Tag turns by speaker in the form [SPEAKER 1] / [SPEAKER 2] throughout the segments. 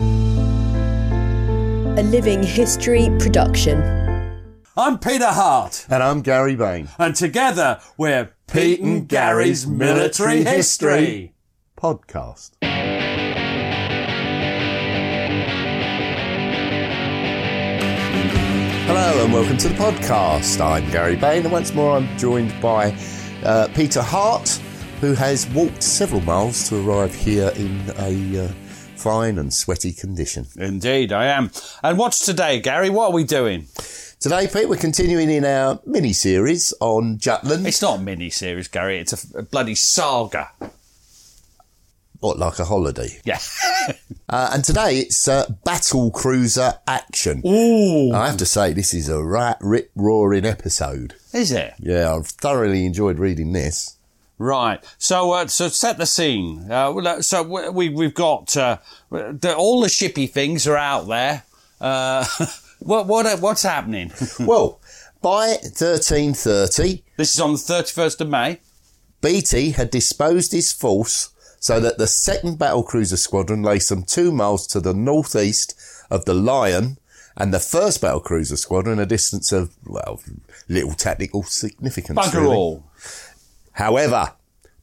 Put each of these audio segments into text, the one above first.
[SPEAKER 1] A Living History production.
[SPEAKER 2] I'm Peter Hart,
[SPEAKER 3] And I'm Gary Bain.
[SPEAKER 2] and together we're Pete and Gary's Military History.
[SPEAKER 3] Podcast. Hello and welcome to the podcast. I'm Gary Bain, and once more I'm joined by uh, Peter Hart, who has walked several miles to arrive here in a uh, fine and sweaty condition.
[SPEAKER 2] Indeed, I am. And what's today, Gary? What are we doing?
[SPEAKER 3] Today, Pete, we're continuing in our mini series on Jutland.
[SPEAKER 2] It's not a mini series, Gary. It's a, a bloody saga.
[SPEAKER 3] What, like a holiday?
[SPEAKER 2] Yeah.
[SPEAKER 3] Uh, and today it's uh, battle cruiser action.
[SPEAKER 2] Ooh.
[SPEAKER 3] I have to say, this is a rat rip roaring episode.
[SPEAKER 2] Is it?
[SPEAKER 3] Yeah, I've thoroughly enjoyed reading this.
[SPEAKER 2] Right. So, uh, so set the scene. Uh, uh, so we- we we've got uh, the, all the shippy things are out there. Uh, what what what's happening?
[SPEAKER 3] well, by 1330,
[SPEAKER 2] this is on the thirty first of May.
[SPEAKER 3] Beatty had disposed his force so that the second battlecruiser squadron lay some two miles to the northeast of the Lion, and the first battlecruiser squadron a distance of well, little tactical significance.
[SPEAKER 2] Bugger
[SPEAKER 3] really.
[SPEAKER 2] all.
[SPEAKER 3] However,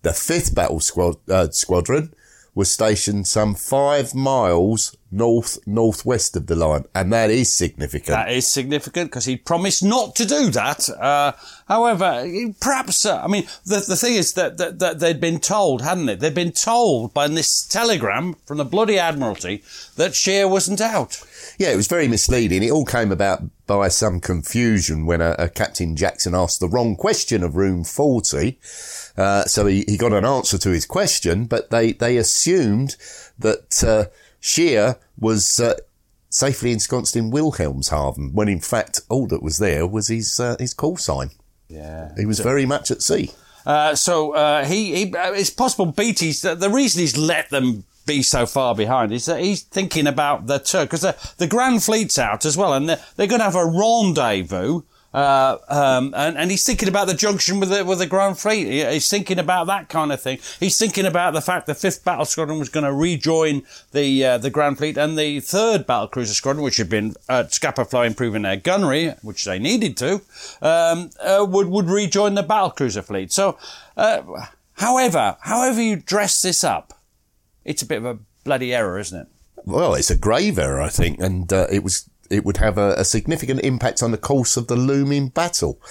[SPEAKER 3] the fifth battle squad, uh, squadron was stationed some five miles north northwest of the Lion, and that is significant.
[SPEAKER 2] That is significant because he promised not to do that. Uh, however, perhaps, uh, I mean, the, the thing is that, that, that they'd been told, hadn't they? They'd been told by this telegram from the bloody Admiralty that Scheer wasn't out.
[SPEAKER 3] Yeah, it was very misleading. It all came about by some confusion when a, a Captain Jackson asked the wrong question of room 40. Uh, so he, he got an answer to his question, but they, they assumed that uh, Scheer was uh, safely ensconced in Wilhelmshaven, when in fact all that was there was his uh, his call sign.
[SPEAKER 2] Yeah.
[SPEAKER 3] He was very much at sea.
[SPEAKER 2] Uh, so uh, he, he uh, it's possible Beatty's the, the reason he's let them be so far behind is that he's thinking about the Turk because the, the Grand Fleet's out as well, and they're, they're going to have a rendezvous. Uh, um, and, and he's thinking about the junction with the, with the Grand Fleet. He- He's thinking about that kind of thing. He's thinking about the fact the fifth battle squadron was going to rejoin the uh, the Grand Fleet, and the third battle cruiser squadron, which had been at Scapa Flow improving their gunnery, which they needed to, um, uh, would would rejoin the battle cruiser fleet. So, uh, however, however you dress this up, it's a bit of a bloody error, isn't it?
[SPEAKER 3] Well, it's a grave error, I think, and uh, it was it would have a, a significant impact on the course of the looming battle.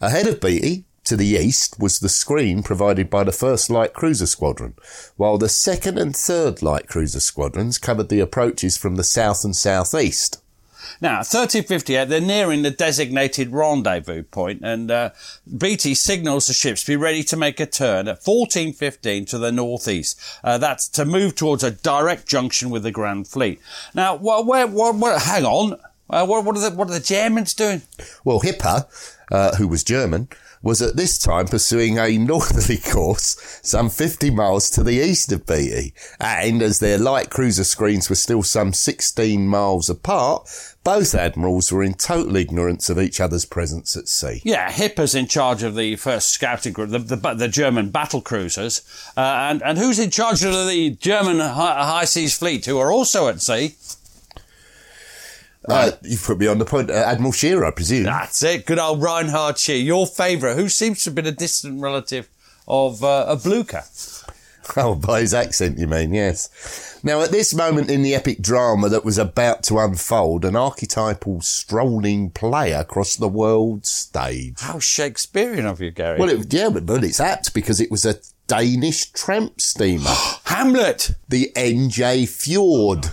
[SPEAKER 3] Ahead of Beatty, to the east, was the screen provided by the first light cruiser squadron, while the second and third light cruiser squadrons covered the approaches from the south and southeast.
[SPEAKER 2] Now, 1358, they're nearing the designated rendezvous point, and uh, Beatty signals the ships to be ready to make a turn at 1415 to the northeast. Uh, that's to move towards a direct junction with the Grand Fleet. Now, what, where, hang on. Uh, what, what, are the, what are the Germans doing?
[SPEAKER 3] Well, Hipper, uh, who was German, was at this time pursuing a northerly course some 50 miles to the east of Beatty. And as their light cruiser screens were still some 16 miles apart, both admirals were in total ignorance of each other's presence at sea.
[SPEAKER 2] Yeah, Hipper's in charge of the first scouting group, the, the, the German battle cruisers. Uh, and, and who's in charge of the German high, high seas fleet, who are also at sea?
[SPEAKER 3] Uh, you've put me on the point. Uh, Admiral Shearer, I presume.
[SPEAKER 2] That's it. Good old Reinhard Scheer, your favourite, who seems to have been a distant relative of, uh, of Blucher.
[SPEAKER 3] Oh, by his accent, you mean? Yes. Now, at this moment in the epic drama that was about to unfold, an archetypal strolling player across the world stage.
[SPEAKER 2] How Shakespearean of you, Gary.
[SPEAKER 3] Well, it, yeah, but, but it's apt because it was a Danish tramp steamer,
[SPEAKER 2] Hamlet.
[SPEAKER 3] the NJ Fjord.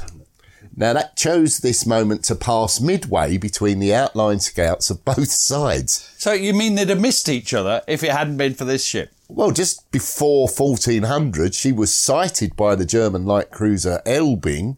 [SPEAKER 3] Now, that chose this moment to pass midway between the outline scouts of both sides.
[SPEAKER 2] So you mean they'd have missed each other if it hadn't been for this ship?
[SPEAKER 3] Well, just before 1400, she was sighted by the German light cruiser Elbing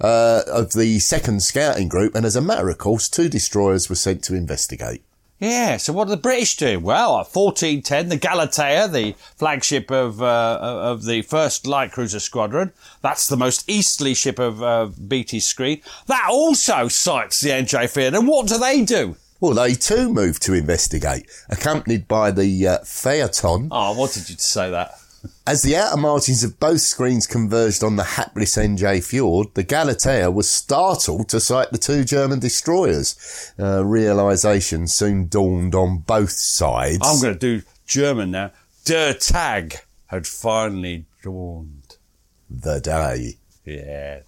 [SPEAKER 3] uh, of the second scouting group, and as a matter of course, two destroyers were sent to investigate.
[SPEAKER 2] Yeah, so what do the British do? Well, at 1410, the Galatea, the flagship of uh, of the first light cruiser squadron, that's the most easterly ship of uh, Beatty's screen, that also sights the NJ Fjord. And what do they do?
[SPEAKER 3] Well, they too moved to investigate, accompanied by the uh, Phaeton.
[SPEAKER 2] Oh, I wanted you to say that.
[SPEAKER 3] As the outer margins of both screens converged on the hapless NJ Fjord, the Galatea was startled to sight the two German destroyers. Uh, realization soon dawned on both sides.
[SPEAKER 2] I'm going to do German now. Der Tag had finally dawned.
[SPEAKER 3] the day.
[SPEAKER 2] Yeah.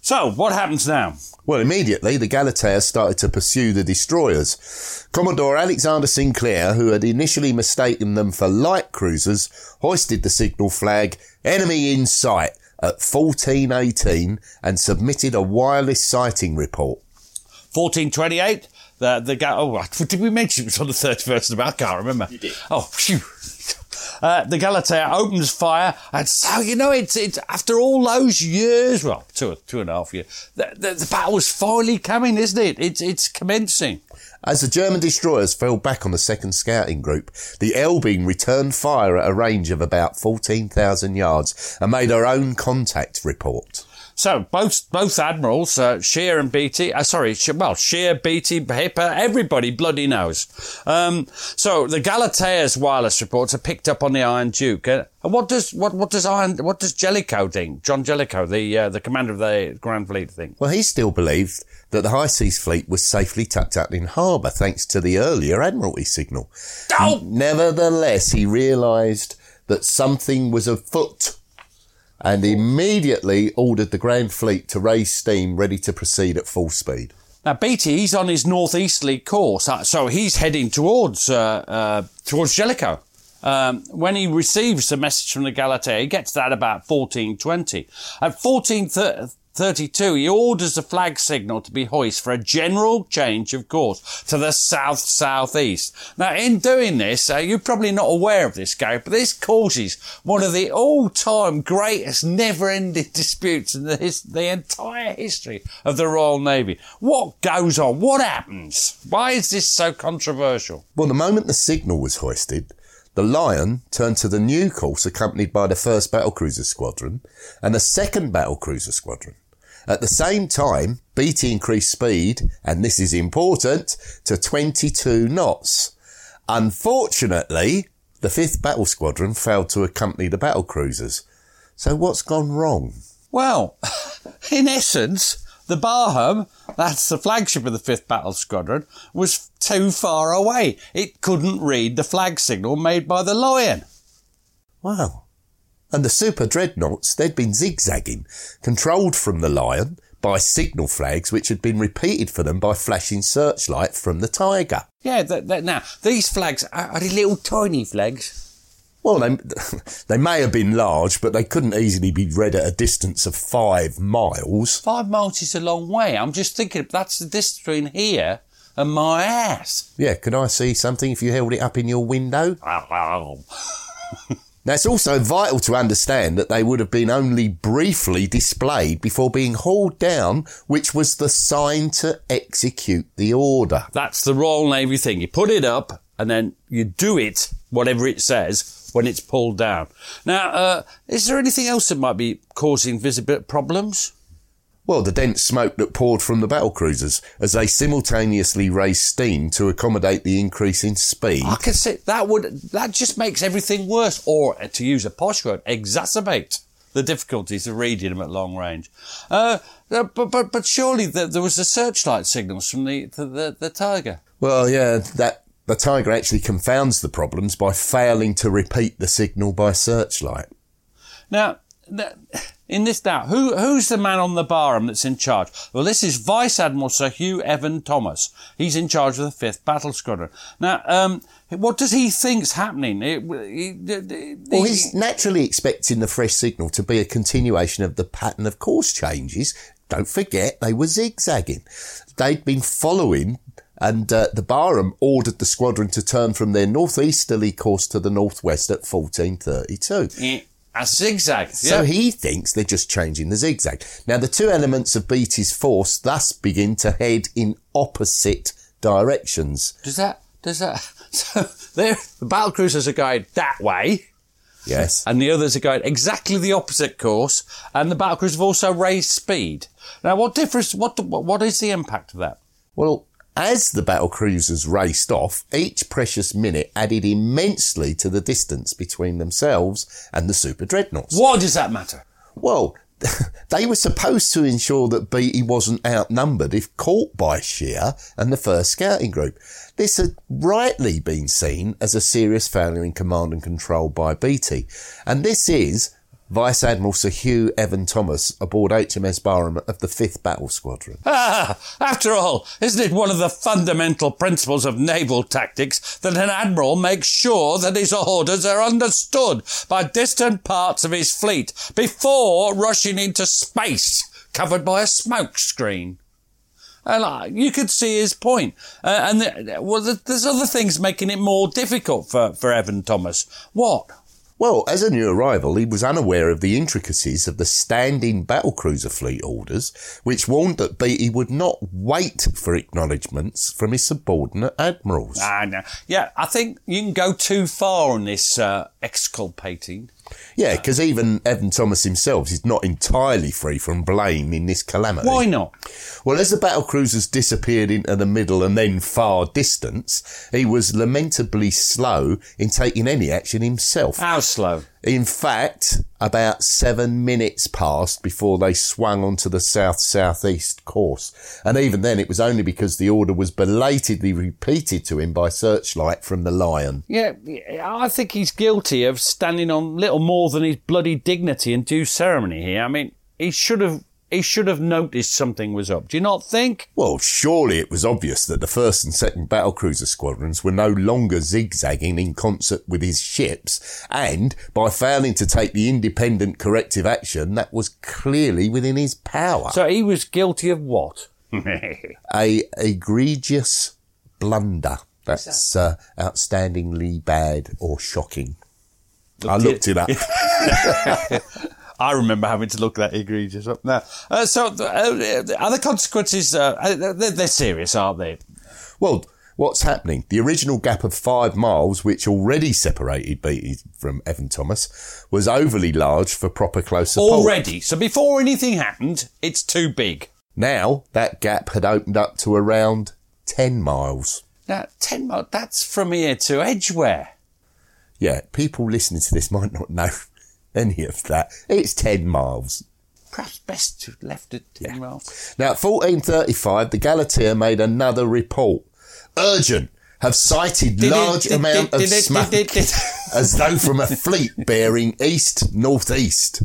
[SPEAKER 2] So, what happens now?
[SPEAKER 3] Well, immediately the Galatea started to pursue the destroyers. Commodore Alexander Sinclair, who had initially mistaken them for light cruisers, hoisted the signal flag, enemy in sight, at 1418 and submitted a wireless sighting report.
[SPEAKER 2] 1428, the, the ga- oh, did we mention it was on the 31st of I can't remember. You did. Oh, phew. Uh, the Galatea opens fire, and so you know it's it's after all those years, well, two two and a half years, the, the, the battle's finally coming, isn't it? It's it's commencing.
[SPEAKER 3] As the German destroyers fell back on the second scouting group, the Elbing returned fire at a range of about 14,000 yards and made her own contact report.
[SPEAKER 2] So both both admirals, uh, Scheer and Beatty, uh, sorry, She- well, Scheer, Beatty, Hipper, everybody bloody knows. Um, so the Galatea's wireless reports are picked up on the Iron Duke. Uh, and what does what what does Iron what does Jellicoe think? John Jellicoe, the uh, the commander of the Grand Fleet, think?
[SPEAKER 3] Well, he still believed that the High Seas Fleet was safely tucked up in harbour thanks to the earlier Admiralty signal.
[SPEAKER 2] Oh!
[SPEAKER 3] Nevertheless, he realised that something was afoot and immediately ordered the Grand Fleet to raise steam ready to proceed at full speed.
[SPEAKER 2] Now Beatty, he's on his northeasterly course, uh, so he's heading towards uh, uh, towards Jellicoe. Um, when he receives the message from the Galatea, he gets that about 1420. At 1432, he orders the flag signal to be hoisted for a general change of course to the south-southeast. Now, in doing this, uh, you're probably not aware of this, Gary, but this causes one of the all-time greatest never-ending disputes in the, his, the entire history of the Royal Navy. What goes on? What happens? Why is this so controversial?
[SPEAKER 3] Well, the moment the signal was hoisted, the Lion turned to the new course accompanied by the 1st Battlecruiser Squadron and the 2nd Battlecruiser Squadron. At the same time, Beatty increased speed, and this is important, to 22 knots. Unfortunately, the 5th Battle Squadron failed to accompany the battle cruisers. So what's gone wrong?
[SPEAKER 2] Well, in essence, the Barham, that's the flagship of the 5th Battle Squadron, was too far away. It couldn't read the flag signal made by the Lion.
[SPEAKER 3] Wow. And the super dreadnoughts, they'd been zigzagging, controlled from the Lion by signal flags which had been repeated for them by flashing searchlight from the Tiger.
[SPEAKER 2] Yeah, that, that, now, these flags are, are they little tiny flags.
[SPEAKER 3] Well, they, they may have been large, but they couldn't easily be read at a distance of five miles.
[SPEAKER 2] Five miles is a long way. I'm just thinking that's the distance between here and my ass.
[SPEAKER 3] Yeah, could I see something if you held it up in your window? Now, it's also vital to understand that they would have been only briefly displayed before being hauled down, which was the sign to execute the order.
[SPEAKER 2] That's the Royal Navy thing. You put it up and then you do it, whatever it says, when it's pulled down. Now, uh, is there anything else that might be causing visibility problems?
[SPEAKER 3] Well, the dense smoke that poured from the battle cruisers as they simultaneously raised steam to accommodate the increase in speed.
[SPEAKER 2] I can see that would that just makes everything worse, or to use a posh word, exacerbate the difficulties of reading them at long range. Uh, uh, but but but surely the, there was the searchlight signals from the the, the, Tiger.
[SPEAKER 3] Well, yeah, that the Tiger actually confounds the problems by failing to repeat the signal by searchlight.
[SPEAKER 2] Now, th- in this doubt, who who's the man on the Barham that's in charge? Well, this is Vice Admiral Sir Hugh Evan Thomas. He's in charge of the Fifth Battle Squadron. Now, um, what does he think's happening? It, he, he-
[SPEAKER 3] Well, he's naturally expecting the fresh signal to be a continuation of the pattern of course changes. Don't forget, they were zigzagging. They'd been following, and uh, the Barham ordered the squadron to turn from their northeasterly course to the northwest at 1432.
[SPEAKER 2] a zigzag.
[SPEAKER 3] So
[SPEAKER 2] yeah.
[SPEAKER 3] he thinks they're just changing the zigzag. Now, the two elements of Beatty's force thus begin to head in opposite directions.
[SPEAKER 2] Does that? Does that? So there, the battle cruisers are going that way.
[SPEAKER 3] Yes.
[SPEAKER 2] and the others are going exactly the opposite course, and the battle cruisers have also raised speed. Now, what difference? What what is the impact of that?
[SPEAKER 3] Well, as the battle cruisers raced off, each precious minute added immensely to the distance between themselves and the super dreadnoughts.
[SPEAKER 2] Why does that matter?
[SPEAKER 3] Well, they were supposed to ensure that Beatty wasn't outnumbered if caught by Scheer and the first scouting group. This had rightly been seen as a serious failure in command and control by Beatty. And this is Vice Admiral Sir Hugh Evan Thomas aboard HMS Barham of the 5th Battle Squadron.
[SPEAKER 2] Ah, after all, isn't it one of the fundamental principles of naval tactics that an admiral makes sure that his orders are understood by distant parts of his fleet before rushing into space covered by a smoke screen? And you could see his point. Uh, and the, well, th- there's other things making it more difficult for, for Evan Thomas. What?
[SPEAKER 3] Well, as a new arrival, he was unaware of the intricacies of the standing battlecruiser fleet orders, which warned that Beatty would not wait for acknowledgements from his subordinate admirals.
[SPEAKER 2] Ah, no. Yeah, I think you can go too far on this uh, exculpating.
[SPEAKER 3] Yeah, because even Evan Thomas himself is not entirely free from blame in this calamity.
[SPEAKER 2] Why not?
[SPEAKER 3] Well, as the battlecruisers disappeared into the middle and then far distance, he was lamentably slow in taking any action himself.
[SPEAKER 2] How slow?
[SPEAKER 3] In fact, about seven minutes passed before they swung onto the south-southeast course. And even then, it was only because the order was belatedly repeated to him by searchlight from the Lion.
[SPEAKER 2] Yeah, I think he's guilty of standing on little more than his bloody dignity and due ceremony here. I mean, he should have he should have noticed something was up. Do you not think?
[SPEAKER 3] Well, surely it was obvious that the first and second battlecruiser squadrons were no longer zigzagging in concert with his ships, and by failing to take the independent corrective action that was clearly within his power.
[SPEAKER 2] So he was guilty of what?
[SPEAKER 3] a egregious blunder. That's uh, outstandingly bad or shocking. I looked it up.
[SPEAKER 2] I remember having to look that egregious up now. Uh, so, uh, are the consequences? Uh, they're, they're serious, aren't they?
[SPEAKER 3] Well, what's happening? The original gap of five miles, which already separated Beatty from Evan Thomas, was overly large for proper close support.
[SPEAKER 2] Already. So before anything happened, it's too big.
[SPEAKER 3] Now that gap had opened up to around 10 miles.
[SPEAKER 2] Now, ten miles. That's from here to Edgware.
[SPEAKER 3] Yeah, people listening to this might not know any of that. It's 10 miles.
[SPEAKER 2] Perhaps best to have left it ten miles.
[SPEAKER 3] Now, at 1435, the Galatea made another report. Urgent. Have sighted large amount of smoke
[SPEAKER 2] did it- did-
[SPEAKER 3] as though from a fleet bearing east northeast.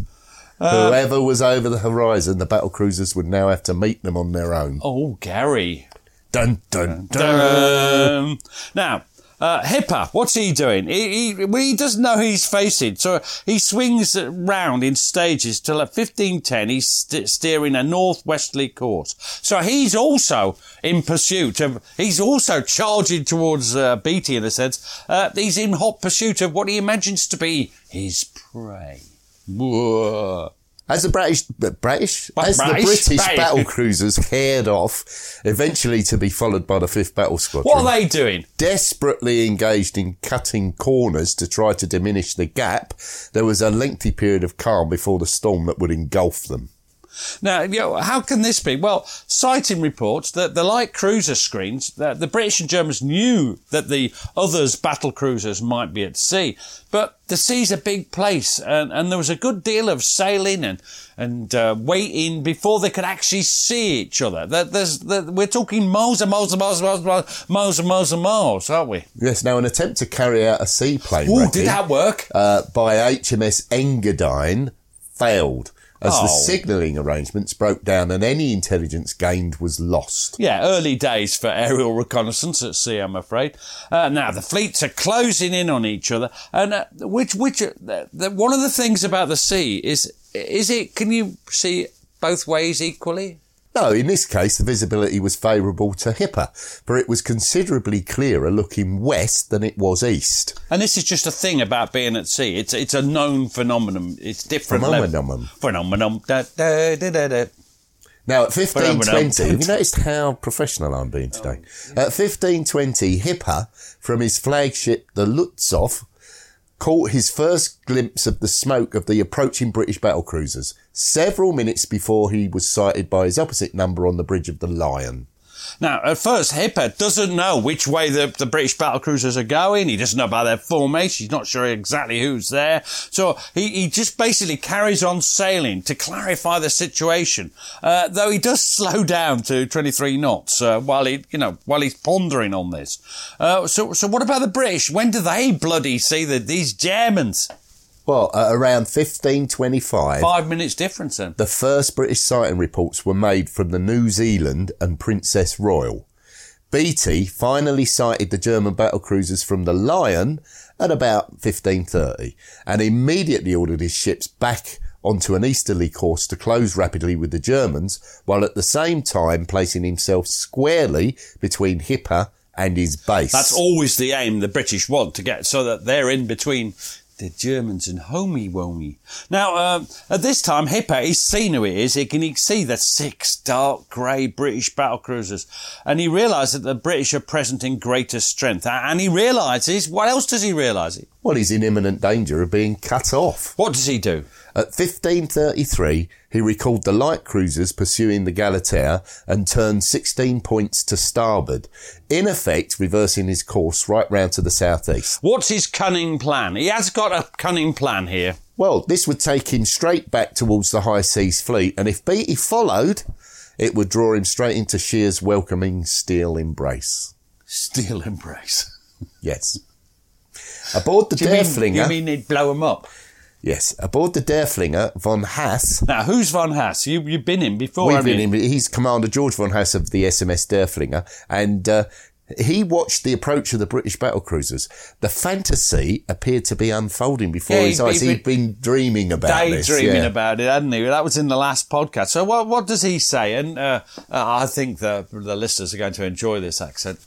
[SPEAKER 2] Uh,
[SPEAKER 3] Whoever was over the horizon, the battle cruisers would now have to meet them on their own.
[SPEAKER 2] Oh, Gary.
[SPEAKER 3] Dun dun dun.
[SPEAKER 2] Um, now, uh, Hipper, what's he doing? He, he, well, he doesn't know who he's facing, so he swings round in stages till at 1510 he's st- steering a northwesterly course. So he's also in pursuit of, he's also charging towards uh, Beatty in a sense. Uh, he's in hot pursuit of what he imagines to be his prey. Whoa.
[SPEAKER 3] As the British, British, as the
[SPEAKER 2] British,
[SPEAKER 3] battle cruisers hared off, eventually to be followed by the Fifth Battle Squadron.
[SPEAKER 2] What are they doing?
[SPEAKER 3] desperately engaged in cutting corners to try to diminish the gap, there was a lengthy period of calm before the storm that would engulf them.
[SPEAKER 2] Now, you know, how can this be? Well, sighting reports that the light cruiser screens, that the British and Germans knew that the others' battle cruisers might be at sea, but the sea's a big place, and, and there was a good deal of sailing and and uh, waiting before they could actually see each other. That there's, we're talking miles and miles and miles and miles and miles, miles and miles and miles, aren't we?
[SPEAKER 3] Yes. Now, an attempt to carry out a seaplane
[SPEAKER 2] Ooh, did that work?
[SPEAKER 3] uh, by HMS Engadine failed as the
[SPEAKER 2] Oh.
[SPEAKER 3] signalling arrangements broke down and any intelligence gained was lost.
[SPEAKER 2] Yeah, early days for aerial reconnaissance at sea, I'm afraid. Uh, now the fleets are closing in on each other, and uh, which which uh, the, the, one of the things about the sea is is it can you see both ways equally?
[SPEAKER 3] No, in this case, the visibility was favourable to Hipper, for it was considerably clearer looking west than it was east.
[SPEAKER 2] And this is just a thing about being at sea. It's it's a known phenomenon. It's different
[SPEAKER 3] Phenomenon.
[SPEAKER 2] Phenomenon. Da, da, da.
[SPEAKER 3] Now, at
[SPEAKER 2] Phenomenon.
[SPEAKER 3] 1520, have you noticed how professional I'm being today? At 1520, Hipper, from his flagship, the Lutzow, caught his first glimpse of the smoke of the approaching British battle cruisers, several minutes before he was sighted by his opposite number on the bridge of the Lion.
[SPEAKER 2] Now, at first, Hipper doesn't know which way the, the British battle cruisers are going. He doesn't know about their formation. He's not sure exactly who's there. So he, he just basically carries on sailing to clarify the situation. Uh, though he does slow down to 23 knots uh, while he, you know, while he's pondering on this. Uh, so, so what about the British? When do they bloody see that these Germans?
[SPEAKER 3] Well, at around 1525,
[SPEAKER 2] Five minutes difference then.
[SPEAKER 3] the first British sighting reports were made from the New Zealand and Princess Royal. Beatty finally sighted the German battle cruisers from the Lion at about 1530 and immediately ordered his ships back onto an easterly course to close rapidly with the Germans, while at the same time placing himself squarely between Hipper and his base.
[SPEAKER 2] That's always the aim the British want to get so that they're in between the Germans and homey womey. Now, um, at this time, Hipper, he's seen who it is. He can see the six dark grey British battle cruisers. And he realises that the British are present in greater strength. And he realises, what else does he realise?
[SPEAKER 3] Well, he's in imminent danger of being cut off.
[SPEAKER 2] What does he do?
[SPEAKER 3] At 1533, he recalled the light cruisers pursuing the Galatea and turned 16 points to starboard, in effect reversing his course right round to the southeast.
[SPEAKER 2] What's his cunning plan? He has got a cunning plan here.
[SPEAKER 3] Well, this would take him straight back towards the high seas fleet, and if Beatty followed, it would draw him straight into Scheer's welcoming steel embrace.
[SPEAKER 2] Steel embrace.
[SPEAKER 3] Yes. Aboard the
[SPEAKER 2] mean,
[SPEAKER 3] Derflinger,
[SPEAKER 2] you mean he'd blow him up?
[SPEAKER 3] Yes, aboard the Derflinger, von Hass
[SPEAKER 2] Now, who's Von Hass? You, you've been in before,
[SPEAKER 3] We've been in, he's Commander George von Hass of the SMS Derflinger, and uh, he watched the approach of the British battle cruisers. The fantasy appeared to be unfolding before
[SPEAKER 2] Yeah,
[SPEAKER 3] his eyes.
[SPEAKER 2] he'd
[SPEAKER 3] He'd been dreaming about this.
[SPEAKER 2] daydreaming
[SPEAKER 3] yeah.
[SPEAKER 2] about it, hadn't he? That was in the last podcast. So what what does he say? And uh, uh, I think the the listeners are going to enjoy this accent.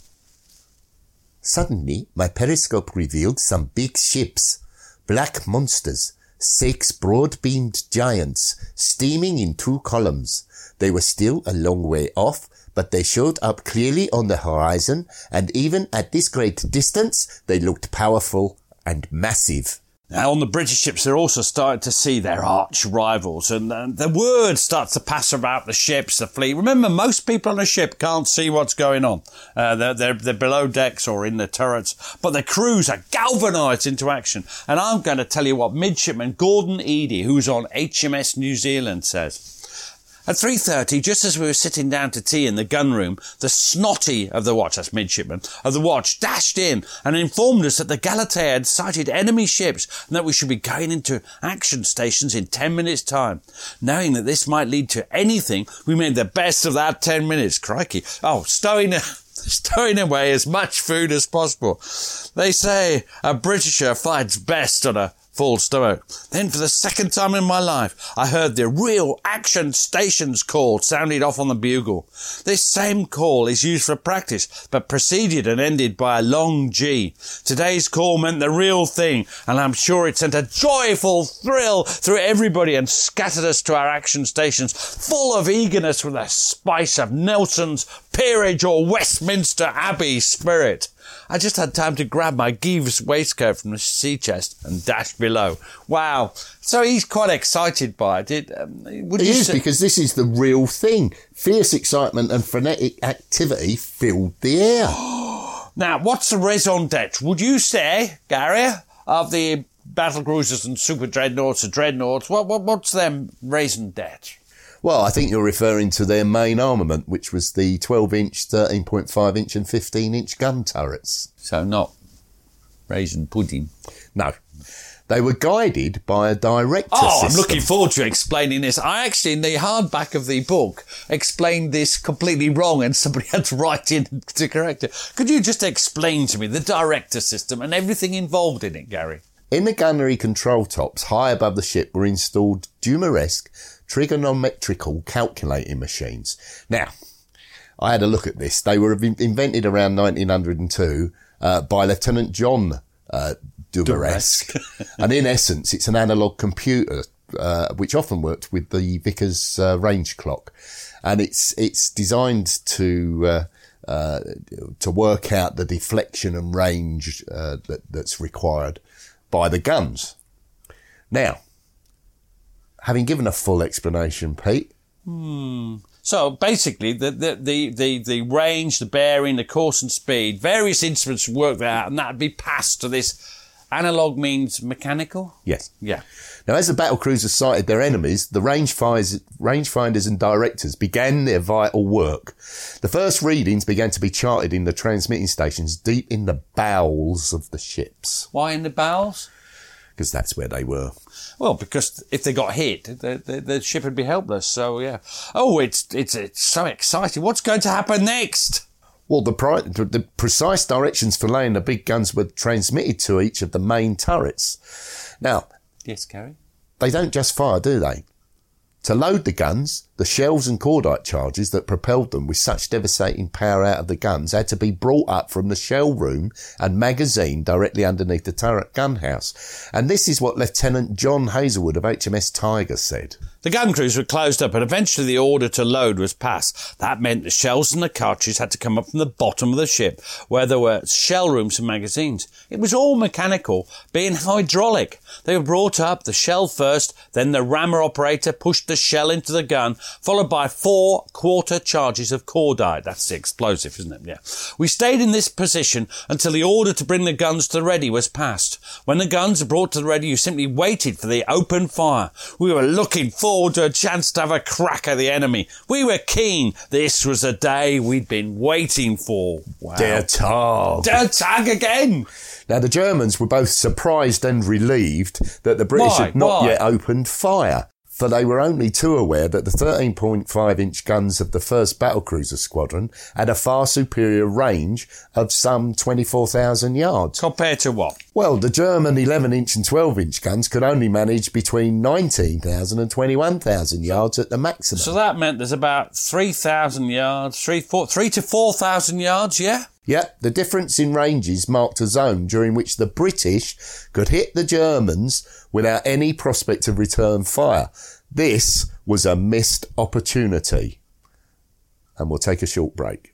[SPEAKER 3] Suddenly, my periscope revealed some big ships, black monsters, six broad-beamed giants, steaming in two columns. They were still a long way off, but they showed up clearly on the horizon, and even at this great distance, they looked powerful and massive.
[SPEAKER 2] Now, on the British ships, they're also starting to see their arch rivals, and uh, the word starts to pass about the ships, the fleet. Remember, most people on a ship can't see what's going on. Uh, they're, they're, they're below decks or in the turrets, but the crews are galvanised into action. And I'm going to tell you what Midshipman Gordon Eady, who's on HMS New Zealand, says. At 3.30, just as we were sitting down to tea in the gun room, the snotty of the watch, that's midshipman, of the watch dashed in and informed us that the Galatea had sighted enemy ships and that we should be going into action stations in 10 minutes time. Knowing that this might lead to anything, we made the best of that 10 minutes. Crikey. Oh, stowing, stowing away as much food as possible. They say a Britisher fights best on a full stomach. Then, for the second time in my life, I heard the real action stations call sounded off on the bugle. This same call is used for practice, but preceded and ended by a long G. Today's call meant the real thing, and I'm sure it sent a joyful thrill through everybody and scattered us to our action stations, full of eagerness with a spice of Nelson's peerage or Westminster Abbey spirit. I just had time to grab my Gieves waistcoat from the sea chest and dash below. Wow. So he's quite excited by it. it um, would
[SPEAKER 3] It
[SPEAKER 2] you
[SPEAKER 3] is
[SPEAKER 2] say-
[SPEAKER 3] because this is the real thing. Fierce excitement and frenetic activity filled the air.
[SPEAKER 2] Now, what's the raison d'etre? Would you say, Gary, of the battle cruisers and super dreadnoughts or dreadnoughts, what, what, what's their raison d'etre?
[SPEAKER 3] Well, I think you're referring to their main armament, which was the 12 inch, 13.5 inch, and 15 inch gun turrets.
[SPEAKER 2] So not raisin pudding.
[SPEAKER 3] No. They were guided by a director
[SPEAKER 2] Oh, I'm looking forward to explaining this. I actually, in the hardback of the book, explained this completely wrong and somebody had to write in to correct it. Could you just explain to me the director system and everything involved in it, Gary?
[SPEAKER 3] In the gunnery control tops high above the ship were installed Dumaresq trigonometrical calculating machines. Now, I had a look at this. They were invented around 1902 uh, by Lieutenant John uh, Dumaresq. and in essence, it's an analog computer uh, which often worked with the Vickers uh, range clock. And it's it's designed to uh, uh, to work out the deflection and range uh, that, that's required by the guns. Now, having given a full explanation, Pete, hmm.
[SPEAKER 2] So basically, the, the, the, the, the range, the bearing, the course and speed, various instruments work that out, and that'd be passed to this analog means mechanical.
[SPEAKER 3] yes.
[SPEAKER 2] Yeah.
[SPEAKER 3] Now, as the battle cruisers sighted their enemies, the rangefinders, rangefinders and directors began their vital work. The first readings began to be charted in the transmitting stations deep in the bowels of the ships,
[SPEAKER 2] Why in the bowels?
[SPEAKER 3] Because that's where they were.
[SPEAKER 2] Well, because if they got hit, the, the, the ship would be helpless. So yeah. Oh, it's it's it's so exciting. What's going to happen next?
[SPEAKER 3] Well, the, pri- the precise directions for laying the big guns were transmitted to each of the main turrets. Now,
[SPEAKER 2] Yes, Gary.
[SPEAKER 3] they don't just fire, do they? To load the guns, the shells and cordite charges that propelled them with such devastating power out of the guns had to be brought up from the shell room and magazine directly underneath the turret gun house. And this is what Lieutenant John Hazelwood of HMS Tiger said.
[SPEAKER 2] The gun crews were closed up, and eventually the order to load was passed. That meant the shells and the cartridges had to come up from the bottom of the ship, where there were shell rooms and magazines. It was all mechanical, being hydraulic. They were brought up, the shell first, then the rammer operator pushed the shell into the gun, followed by four quarter charges of cordite. That's the explosive, isn't it? Yeah. We stayed in this position until the order to bring the guns to the ready was passed. When the guns were brought to the ready, you simply waited for the open fire. We were looking forward to a chance to have a crack at the enemy. We were keen. This was a day we'd been waiting for. Wow.
[SPEAKER 3] Der Tag.
[SPEAKER 2] Der Tag again.
[SPEAKER 3] Now, the Germans were both surprised and relieved that the British
[SPEAKER 2] Why?
[SPEAKER 3] had not
[SPEAKER 2] Why?
[SPEAKER 3] yet opened fire, for they were only too aware that the 13.5 inch guns of the 1st Battlecruiser Squadron had a far superior range of some 24,000 yards.
[SPEAKER 2] Compared to what?
[SPEAKER 3] Well, the German 11 inch and 12 inch guns could only manage between 19,000 and 21,000 yards at the maximum.
[SPEAKER 2] So that meant there's about 3,000 yards, three, four, three to 4,000 yards, yeah?
[SPEAKER 3] Yep, the difference in ranges marked a zone during which the British could hit the Germans without any prospect of return fire. This was a missed opportunity. And we'll take a short break.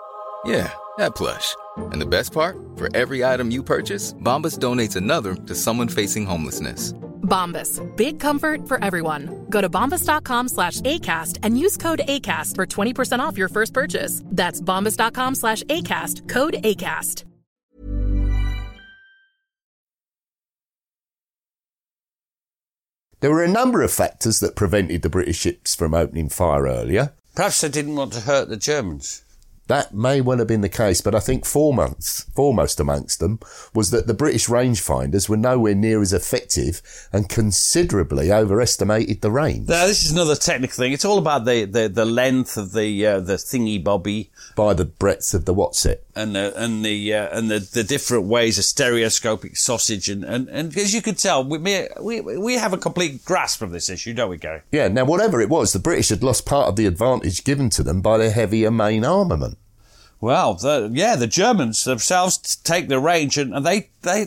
[SPEAKER 4] Yeah, that plush. And the best part? For every item you purchase, Bombas donates another to someone facing homelessness.
[SPEAKER 5] Bombas. Big comfort for everyone. Go to bombas.com slash ACAST and use code ACAST for 20% off your first purchase. That's bombas.com slash ACAST. Code ACAST.
[SPEAKER 3] There were a number of factors that prevented the British ships from opening fire earlier.
[SPEAKER 2] Perhaps they didn't want to hurt the Germans.
[SPEAKER 3] That may well have been the case, but I think foremost, foremost amongst them was that the British rangefinders were nowhere near as effective and considerably overestimated the range.
[SPEAKER 2] Now, this is another technical thing. It's all about the, the, the length of the uh, the thingy bobby
[SPEAKER 3] by the breadth of the what's it.
[SPEAKER 2] and the and the uh, and the, the different ways of stereoscopic sausage and, and, and as you could tell, we, we we have a complete grasp of this issue, don't we, Gary?
[SPEAKER 3] Yeah, now whatever it was, the British had lost part of the advantage given to them by their heavier main armament.
[SPEAKER 2] Well, the, yeah, the Germans themselves take the range and, and they, they,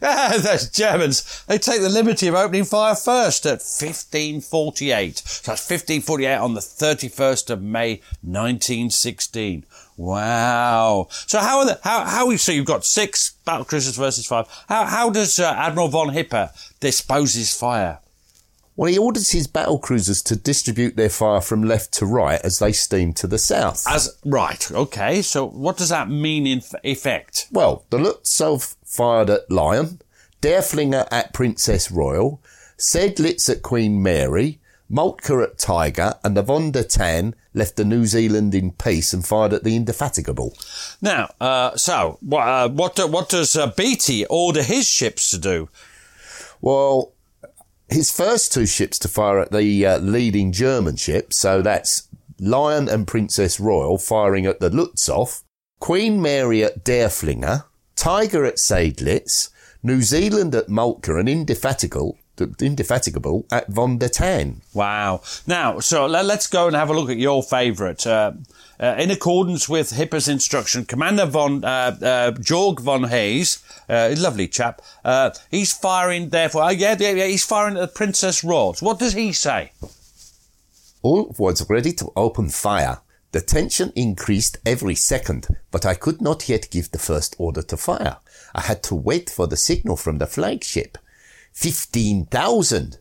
[SPEAKER 2] those Germans, they take the liberty of opening fire first at 1548. So that's 1548 on the 31st of May, 1916. Wow. So how are the, how, how, we, so you've got six battle cruisers versus five. How, how does uh, Admiral von Hipper dispose his fire?
[SPEAKER 3] Well, he orders his battle cruisers to distribute their fire from left to right as they steam to the south.
[SPEAKER 2] As, right. Okay. So what does that mean in f- effect?
[SPEAKER 3] Well, the Lutzow fired at Lion, Derflinger at Princess Royal, Seydlitz at Queen Mary, Moltke at Tiger, and the Von der Tann left the New Zealand in peace and fired at the Indefatigable.
[SPEAKER 2] Now, uh, so what, uh, what, do- what does uh, Beatty order his ships to do?
[SPEAKER 3] Well, his first two ships to fire at the uh, leading German ship, so that's Lion and Princess Royal firing at the Lutzow, Queen Mary at Derflinger, Tiger at Seydlitz, New Zealand at Moltke, and Indefatigable, Indefatigable at Von der Tann.
[SPEAKER 2] Wow. Now, so let, us go and have a look at your favourite. Uh, uh, in accordance with Hipper's instruction, Commander von uh, uh, Georg von Hayes, uh, lovely chap, uh, he's firing. Therefore, oh, yeah, yeah, yeah, he's firing at the Princess. So what does he say?
[SPEAKER 3] All was ready to open fire. The tension increased every second, but I could not yet give the first order to fire. I had to wait for the signal from the flagship. Fifteen thousand!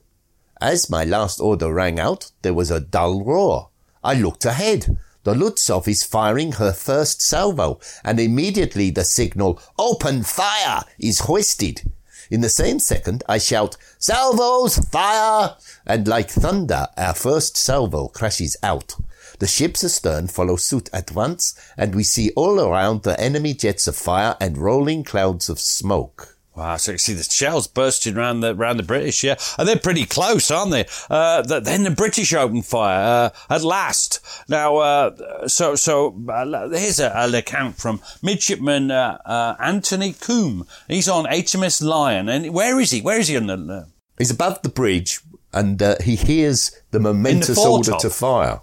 [SPEAKER 3] As my last order rang out, there was a dull roar. I looked ahead. The Lutzow is firing her first salvo, and immediately the signal, open fire, is hoisted. In the same second, I shout, salvos, fire! And like thunder, our first salvo crashes out. The ships astern follow suit at once, and we see all around the enemy jets of fire and rolling clouds of smoke.
[SPEAKER 2] Wow, so you see the shells bursting around the around the British, yeah, and they're pretty close, aren't they? Uh, the, then the British open fire uh, at last. Now, uh, so so uh, here's a, an account from midshipman uh, uh, Anthony Coombe. He's on HMS Lion, and where is he? Where is he on the?
[SPEAKER 3] He's above the bridge, and uh, he hears the momentous order to fire.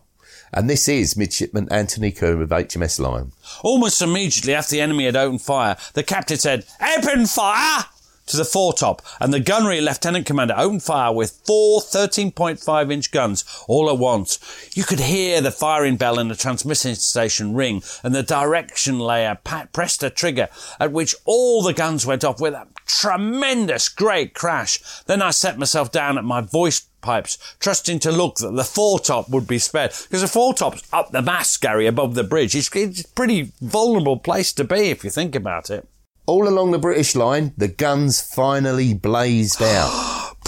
[SPEAKER 3] And this is midshipman Anthony Coombe of HMS Lion.
[SPEAKER 2] Almost immediately after the enemy had opened fire, the captain said, "Open fire!" to the foretop, and the gunnery lieutenant commander opened fire with four 13.5 inch guns all at once. You could hear the firing bell in the transmission station ring, and the direction layer pressed a trigger, at which all the guns went off with a tremendous great crash. Then I set myself down at my voice pipes, trusting to look that the foretop would be spared. Because the foretop's up the mast, Gary, above the bridge. It's, it's a pretty vulnerable place to be if you think about it.
[SPEAKER 3] All along the British line, the guns finally blazed out.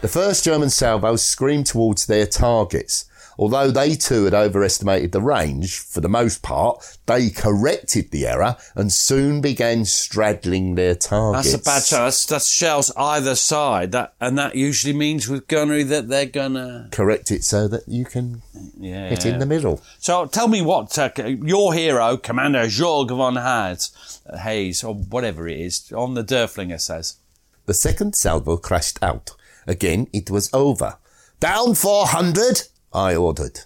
[SPEAKER 3] the first German salvos screamed towards their targets. Although they too had overestimated the range, for the most part, they corrected the error and soon began straddling their targets.
[SPEAKER 2] That's a bad shot. That's, that's shells either side. That and that usually means with gunnery that they're gonna
[SPEAKER 3] Correct it so that you can
[SPEAKER 2] yeah.
[SPEAKER 3] hit in the middle.
[SPEAKER 2] So tell me what uh, your hero, Commander Jorg von Hayes, Hayes or whatever it is, on the Derflinger says.
[SPEAKER 3] The second salvo crashed out. Again, it was over. Down 400, I ordered.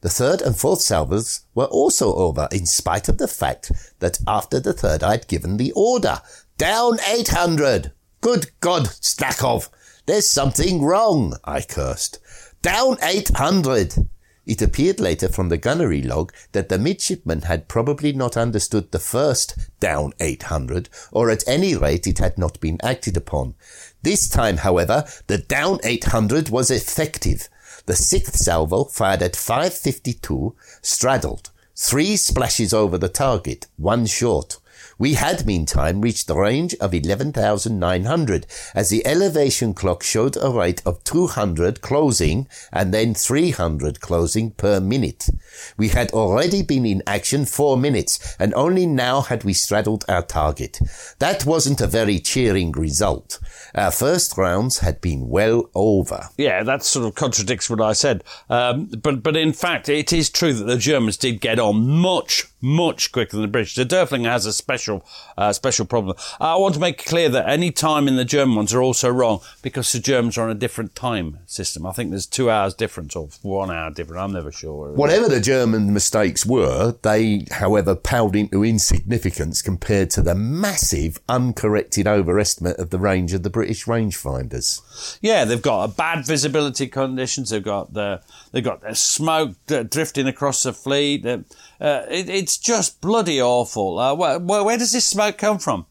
[SPEAKER 3] The third and fourth salvos were also over, in spite of the fact that after the third I'd given the order. Down 800! Good God, Stakov! There's something wrong, I cursed. Down 800! It appeared later from the gunnery log that the midshipman had probably not understood the first down 800, or at any rate it had not been acted upon. This time, however, the down 800 was effective. The sixth salvo, fired at 552, straddled. Three splashes over the target, one short. We had meantime reached the range of 11,900 as the elevation clock showed a rate of 200 closing and then 300 closing per minute. We had already been in action four minutes and only now had we straddled our target. That wasn't a very cheering result. Our first rounds had been well over.
[SPEAKER 2] Yeah, that sort of contradicts what I said. Um, but, but in fact, it is true that the Germans did get on much, much quicker than the British. The Derfflinger has a special, uh, special problem. I want to make it clear that any time in the German ones are also wrong because the Germans are on a different time system. I think there's two hours difference or one hour difference. I'm never sure.
[SPEAKER 3] Whatever the German mistakes were, they, however, paled into insignificance compared to the massive uncorrected overestimate of the range of the British rangefinders.
[SPEAKER 2] Yeah, they've got bad visibility conditions. They've got the they've got the smoke drifting across the fleet. Uh, it, it's just bloody awful. Uh, where, where does this smoke come from?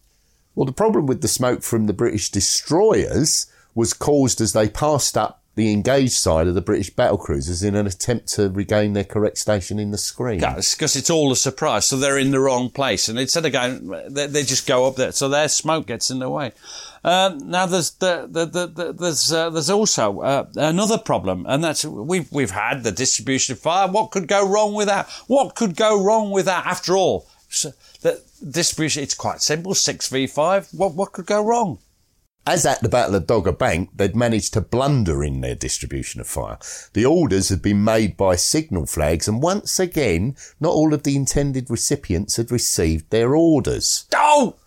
[SPEAKER 3] Well, the problem with the smoke from the British destroyers was caused as they passed up the engaged side of the British battle cruisers in an attempt to regain their correct station in the screen.
[SPEAKER 2] because it's all a surprise. So they're in the wrong place, and instead of going, they, they just go up there. So their smoke gets in the way. Um, now there's the, the, the, the there's uh, there's also uh, another problem, and that's we've we've had the distribution of fire. What could go wrong with that? What could go wrong with that? After all, so the distribution it's quite simple. Six v five. What what could go wrong?
[SPEAKER 3] As at the Battle of Dogger Bank, they'd managed to blunder in their distribution of fire. The orders had been made by signal flags, and once again, not all of the intended recipients had received their orders.
[SPEAKER 2] Oh!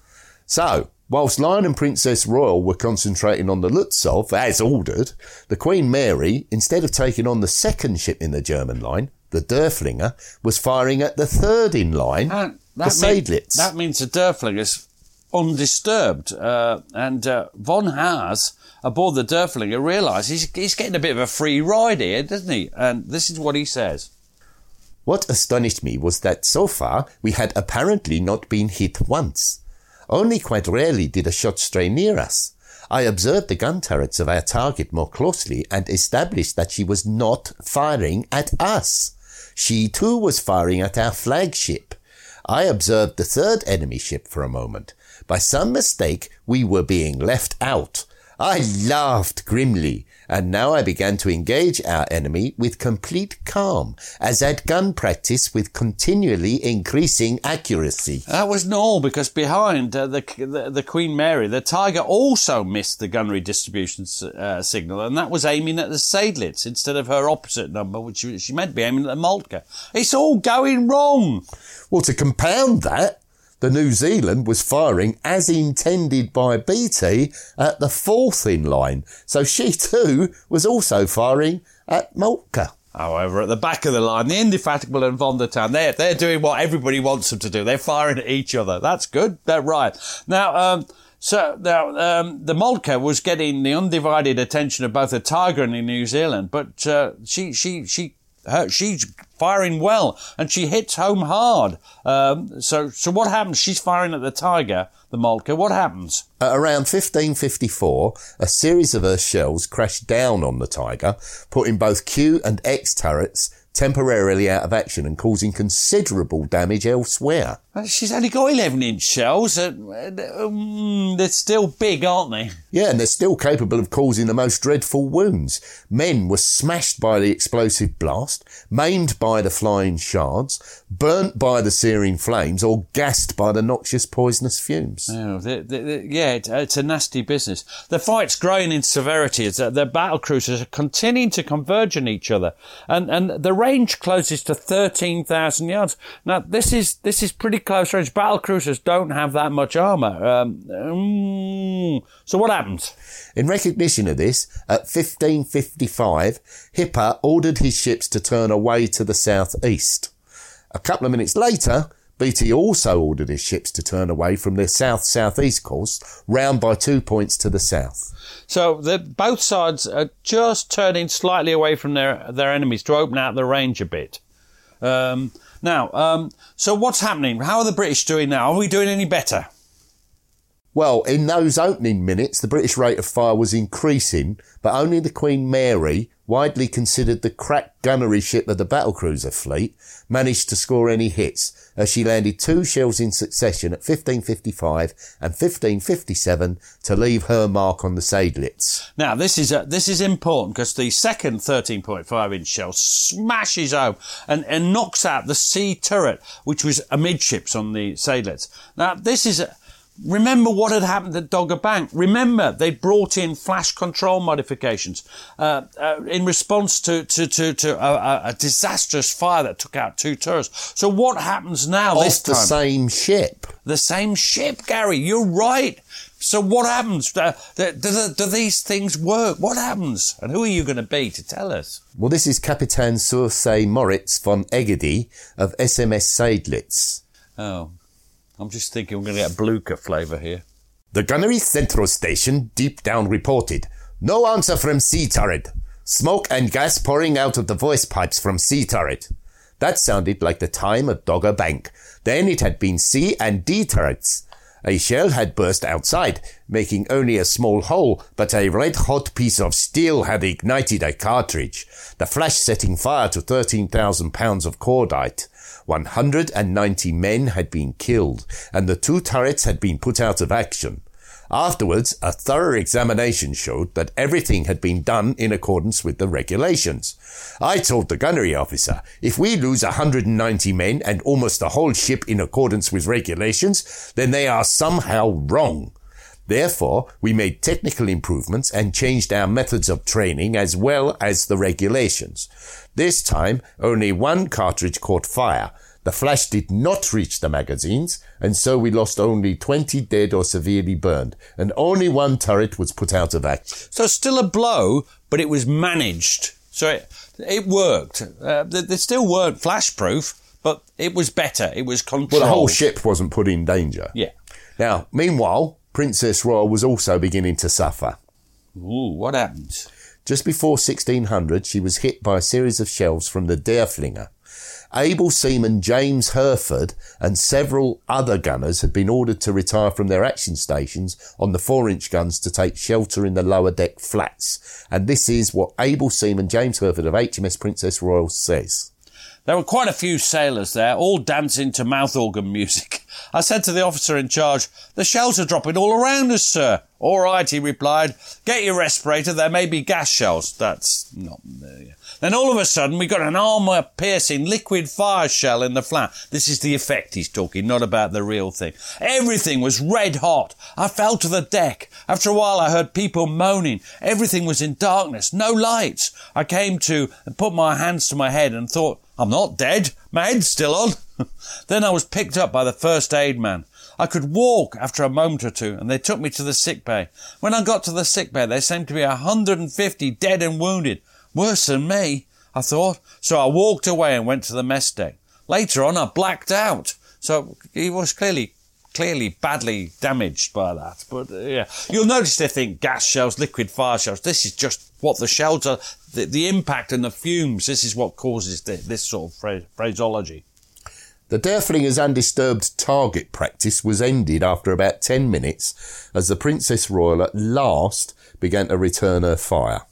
[SPEAKER 3] So, whilst Lion and Princess Royal were concentrating on the Lutzow, as ordered, the Queen Mary, instead of taking on the second ship in the German line, the Derfflinger, was firing at the third in line,
[SPEAKER 2] Uh,
[SPEAKER 3] the
[SPEAKER 2] mean- that means the Derfflinger's undisturbed. Uh, and uh, Von Hase, aboard the Derfflinger, realises he's, he's getting a bit of a free ride here, doesn't he? And this is what he says.
[SPEAKER 3] What astonished me was that so far we had apparently not been hit once. Only quite rarely did a shot stray near us. I observed the gun turrets of our target more closely and established that she was not firing at us. She too was firing at our flagship. I observed the third enemy ship for a moment. By some mistake, we were being left out. I laughed grimly, and now I began to engage our enemy with complete calm, as at gun practice with continually increasing accuracy.
[SPEAKER 2] That was all because behind uh, the, the the Queen Mary, the Tiger also missed the gunnery distribution uh, signal, and that was aiming at the Seydlitz instead of her opposite number, which she she meant to be aiming at the Moltke. It's all going wrong.
[SPEAKER 3] Well, to compound that, the New Zealand was firing as intended by BT at the fourth in line. So she too was also firing at Moltke.
[SPEAKER 2] However, at the back of the line, the Indefatigable and Von der Tann, they're, they're doing what everybody wants them to do. They're firing at each other. That's good. They're right. Now, um, so now um, the Moltke was getting the undivided attention of both the Tiger and the New Zealand, but uh, she she she her, she's firing well and she hits home hard. Um, so so what happens? She's firing at the Tiger, the Moltke. What happens?
[SPEAKER 3] At around 1554, a series of her shells crashed down on the Tiger, putting both Q and X turrets temporarily out of action and causing considerable damage elsewhere.
[SPEAKER 2] Uh, She's only got 11 inch shells. Uh, um, they're still big, aren't they?
[SPEAKER 3] Yeah, and they're still capable of causing the most dreadful wounds. Men were smashed by the explosive blast, maimed by the flying shards, burnt by the searing flames, or gassed by the noxious poisonous fumes.
[SPEAKER 2] Oh, the, the, the, yeah, it, it's a nasty business. The fight's growing in severity as uh, the battle cruisers are continuing to converge on each other, and and the range closes to 13,000 yards. Now, this is, this is pretty close range. Battle cruisers don't have that much armour. Um, mm, so what happens?
[SPEAKER 3] In recognition of this, at 1555, Hipper ordered his ships to turn away to the southeast. A couple of minutes later, Beatty also ordered his ships to turn away from their south-southeast course, round by two points to the south.
[SPEAKER 2] So the, both sides are just turning slightly away from their, their enemies to open out the range a bit. Um, now, um, so what's happening? How are the British doing now? Are we doing any better?
[SPEAKER 3] Well, in those opening minutes, the British rate of fire was increasing, but only the Queen Mary, widely considered the crack gunnery ship of the battlecruiser fleet, managed to score any hits, as she landed two shells in succession at 1555 and 1557 to leave her mark on the Seydlitz.
[SPEAKER 2] Now, this is, uh, this is important because the second 13.5 inch shell smashes home and, and knocks out the sea turret, which was amidships on the Seydlitz. Now, this is, a, Remember what had happened at Dogger Bank. Remember they brought in flash control modifications uh, uh, in response to to to, to a, a, disastrous fire that took out two turrets. So what happens now?
[SPEAKER 3] Off
[SPEAKER 2] this
[SPEAKER 3] the same ship.
[SPEAKER 2] The same ship, Gary. You're right. So what happens? Uh, do, do, do, these things work? What happens? And who are you going to be to tell us?
[SPEAKER 3] Well, this is Captain zur See Moritz von Egidy of SMS Seydlitz.
[SPEAKER 2] Oh, I'm just thinking we're going to get a Blucher flavour here.
[SPEAKER 3] The gunnery central station deep down reported. No answer from C turret. Smoke and gas pouring out of the voice pipes from C turret. That sounded like the time at Dogger Bank. Then it had been C and D turrets. A shell had burst outside, making only a small hole, but a red hot piece of steel had ignited a cartridge, the flash setting fire to 13,000 pounds of cordite. 190 men had been killed, and the two turrets had been put out of action. Afterwards, a thorough examination showed that everything had been done in accordance with the regulations. I told the gunnery officer, if we lose 190 men and almost the whole ship in accordance with regulations, then they are somehow wrong. Therefore, we made technical improvements and changed our methods of training as well as the regulations. This time, only one cartridge caught fire. The flash did not reach the magazines, and so we lost only 20 dead or severely burned, and only one turret was put out of action.
[SPEAKER 2] So still a blow, but it was managed. So it, it worked. Uh, they, they still weren't flash proof, but it was better. It was controlled.
[SPEAKER 3] Well, the whole ship wasn't put in danger.
[SPEAKER 2] Yeah.
[SPEAKER 3] Now, meanwhile, Princess Royal was also beginning to suffer.
[SPEAKER 2] Ooh, what happened?
[SPEAKER 3] Just before 1600, she was hit by a series of shells from the Derfflinger. Able seaman James Herford and several other gunners had been ordered to retire from their action stations on the four inch guns to take shelter in the lower deck flats. And this is what able seaman James Herford of HMS Princess Royal says.
[SPEAKER 2] There were quite a few sailors there, all dancing to mouth organ music. I said to the officer in charge, the shells are dropping all around us, sir. All right, he replied. Get your respirator, there may be gas shells. That's not there. Then all of a sudden we got an armour piercing liquid fire shell in the flat. This is the effect he's talking, not about the real thing. Everything was red hot. I fell to the deck. After a while I heard people moaning. Everything was in darkness, no lights. I came to and put my hands to my head and thought, I'm not dead. My head's still on. then I was picked up by the first aid man. I could walk after a moment or two, and they took me to the sick bay. When I got to the sick bay, there seemed to be a hundred and fifty dead and wounded. Worse than me, I thought. So I walked away and went to the mess deck. Later on, I blacked out. So he was clearly, clearly badly damaged by that. But uh, yeah, you'll notice they think gas shells, liquid fire shells. This is just what the shells are. The, the impact and the fumes. This is what causes the, this sort of phraseology.
[SPEAKER 3] The Derfflinger's undisturbed target practice was ended after about 10 minutes as the Princess Royal at last began to return her fire.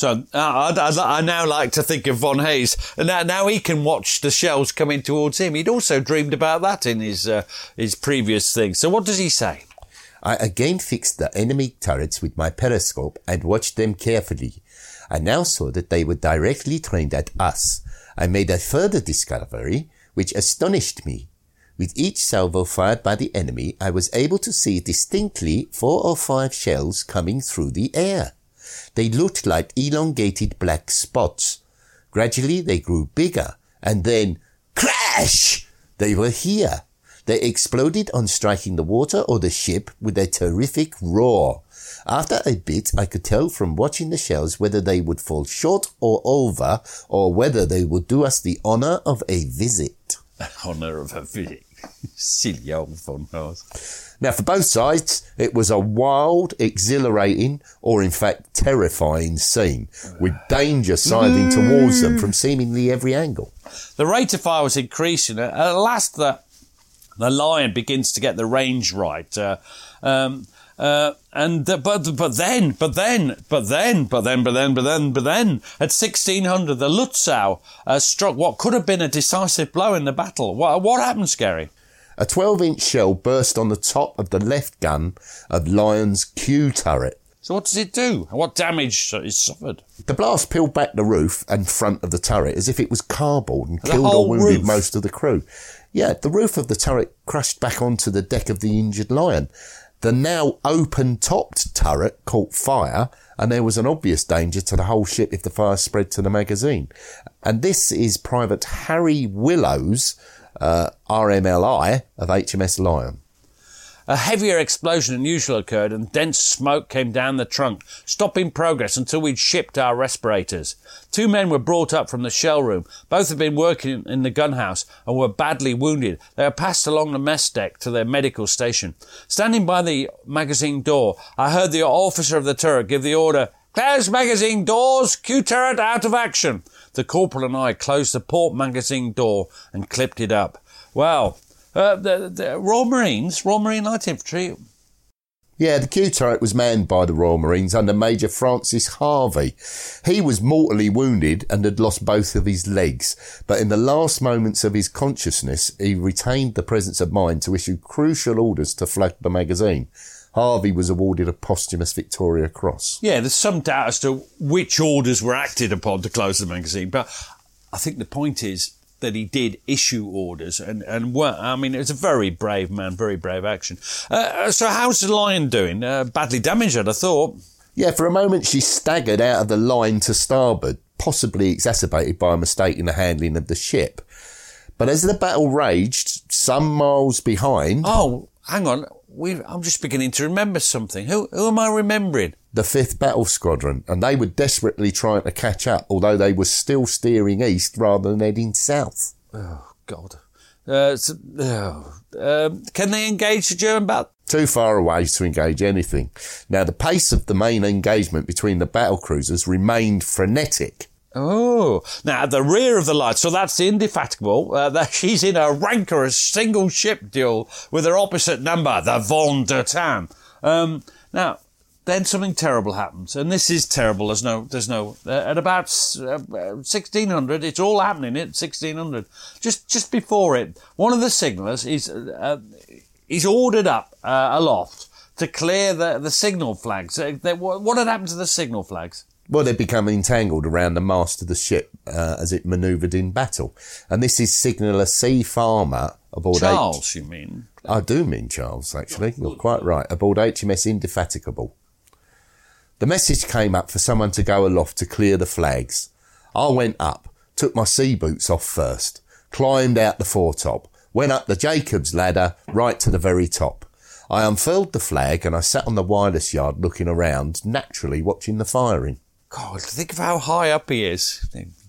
[SPEAKER 2] So uh, I, I, now like to think of Von Hase, and now, now, he can watch the shells coming towards him. He'd also dreamed about that in his uh, his previous thing. So what does he say?
[SPEAKER 3] I again fixed the enemy turrets with my periscope and watched them carefully. I now saw that they were directly trained at us. I made a further discovery which astonished me. With each salvo fired by the enemy, I was able to see distinctly four or five shells coming through the air. They looked like elongated black spots. Gradually they grew bigger and then crash! They were here. They exploded on striking the water or the ship with a terrific roar. After a bit, I could tell from watching the shells whether they would fall short or over, or whether they would do us the honour of a visit.
[SPEAKER 2] Honour of a visit. Silly old von Hase.
[SPEAKER 3] Now, for both sides, it was a wild, exhilarating, or in fact terrifying scene, with danger sidling towards them from seemingly every angle.
[SPEAKER 2] The rate of fire was increasing. At at last, the the lion begins to get the range right. Uh, um, uh, and the, but but then but then but then but then but then but then but then at 1600 the Lutzow uh, struck what could have been a decisive blow in the battle. What what happened, Scary?
[SPEAKER 3] A 12 inch shell burst on the top of the left gun of Lion's Q turret.
[SPEAKER 2] So what does it do? What damage is suffered?
[SPEAKER 3] The blast peeled back the roof and front of the turret as if it was cardboard and
[SPEAKER 2] The
[SPEAKER 3] killed or wounded
[SPEAKER 2] roof?
[SPEAKER 3] most of the crew. Yeah, the roof of the turret crashed back onto the deck of the injured lion. The now open topped turret caught fire and there was an obvious danger to the whole ship if the fire spread to the magazine. And this is Private Harry Willows, uh, RMLI of HMS Lion.
[SPEAKER 2] A heavier explosion than usual occurred and dense smoke came down the trunk, stopping progress until we'd shipped our respirators. Two men were brought up from the shell room. Both had been working in the gun house and were badly wounded. They were passed along the mess deck to their medical station. Standing by the magazine door, I heard the officer of the turret give the order, Close magazine doors, Q turret out of action. The corporal and I closed the port magazine door and clipped it up. Well, uh, the, the Royal Marines, Royal Marine Light Infantry,
[SPEAKER 3] Yeah, the Q turret was manned by the Royal Marines under Major Francis Harvey. He was mortally wounded and had lost both of his legs, but in the last moments of his consciousness, he retained the presence of mind to issue crucial orders to flood the magazine. Harvey was awarded a posthumous Victoria Cross.
[SPEAKER 2] Yeah, there's some doubt as to which orders were acted upon to close the magazine, but I think the point is that he did issue orders, and and were, I mean, it was a very brave man, very brave action. Uh, so how's the lion doing? Uh, badly damaged, I'd have thought.
[SPEAKER 3] Yeah, for a moment she staggered out of the line to starboard, possibly exacerbated by a mistake in the handling of the ship. But as the battle raged, some miles behind,
[SPEAKER 2] Oh, hang on, we, I'm just beginning to remember something. Who who am I remembering?
[SPEAKER 3] the 5th Battle Squadron, and they were desperately trying to catch up, although they were still steering east rather than heading south.
[SPEAKER 2] Oh God. Uh, so, oh, um, can they engage the German battle?
[SPEAKER 3] Too far away to engage anything. Now, the pace of the main engagement between the battle cruisers remained frenetic.
[SPEAKER 2] Oh, now at the rear of the line, so that's indefatigable. Uh, that she's in a rancorous single ship duel with her opposite number, the Von der Tann. Um, now, then something terrible happens, and this is terrible. There's no, there's no. Uh, at about uh, 1600, it's all happening at 1600. Just, just before it, one of the signallers is uh, is ordered up uh, aloft to clear the the signal flags. Uh, they, what had happened to the signal flags?
[SPEAKER 3] Well, they'd become entangled around the mast of the ship uh, as it manoeuvred in battle. And this is signaller C. Farmer aboard H-
[SPEAKER 2] Charles, you mean?
[SPEAKER 3] I do mean Charles, actually. You're quite right. Aboard HMS Indefatigable. The message came up for someone to go aloft to clear the flags. I went up, took my sea boots off first, climbed out the foretop, went up the Jacob's ladder right to the very top. I unfurled the flag and I sat on the wireless yard looking around, naturally watching the firing.
[SPEAKER 2] God, think of how high up he is.